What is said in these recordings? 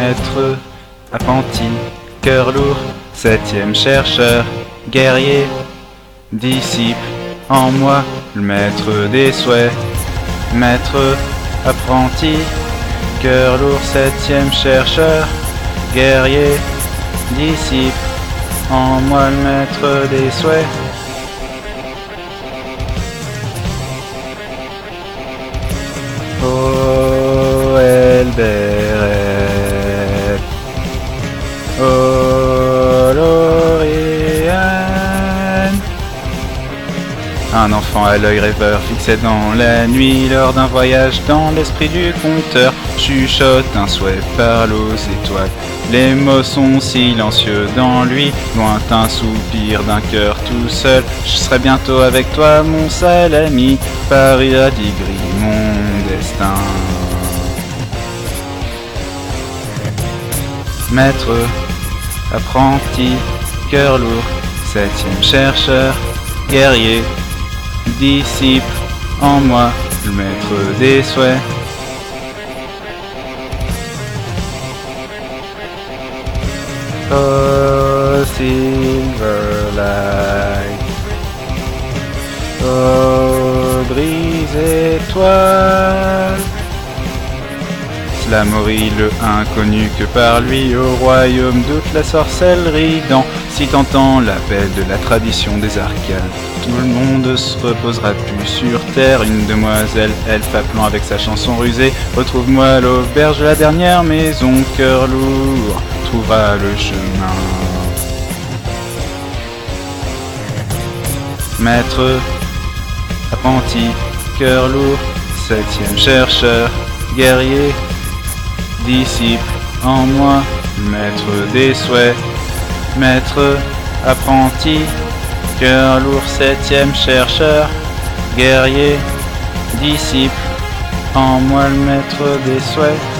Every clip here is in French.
maître, apprenti, cœur lourd, septième chercheur, guerrier, disciple, en moi, le maître des souhaits, maître, apprenti, cœur lourd, septième chercheur, guerrier, disciple, en moi, le maître des souhaits. Un enfant à l'œil rêveur fixé dans la nuit lors d'un voyage dans l'esprit du conteur chuchote un souhait par aux étoiles. Les mots sont silencieux dans lui, lointain soupir d'un cœur tout seul. Je serai bientôt avec toi, mon seul ami. Paris dit gris, mon destin. Maître, apprenti, cœur lourd, septième chercheur, guerrier, disciple, en moi, le maître des souhaits. Oh, silver light. Oh, brise étoile. Slamory, le inconnu que par lui au royaume toute la sorcellerie dans si tentant l'appel de la tradition des arcanes. Tout le monde se reposera plus sur terre. Une demoiselle, elfe appelant avec sa chanson rusée. Retrouve-moi à l'auberge de la dernière maison, cœur lourd, trouvera le chemin. Maître, apprenti, cœur lourd, septième chercheur, guerrier, disciple, en moi, maître des souhaits, maître, apprenti, cœur lourd, septième chercheur, guerrier, disciple, en moi le maître des souhaits.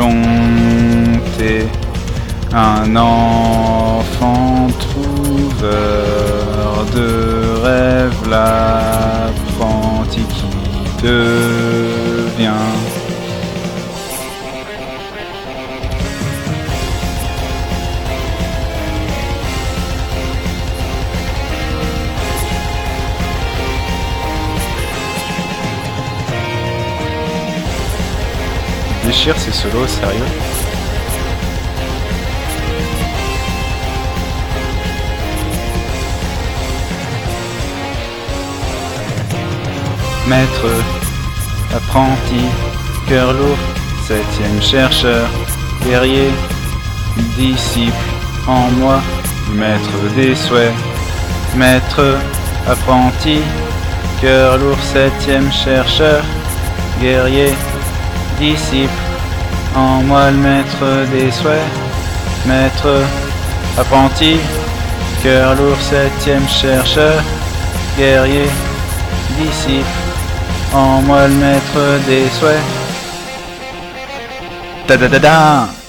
volonté, un enfant trouveur de rêve, l'apprenti qui devient. Déchire ces solos, sérieux Maître, apprenti, cœur lourd, septième chercheur, guerrier, disciple, en moi, maître des souhaits, maître, apprenti, cœur lourd, septième chercheur, guerrier, disciple, en moi le maître des souhaits, maître, apprenti, cœur lourd, septième chercheur, guerrier, disciple, en moi le maître des souhaits. Da da da da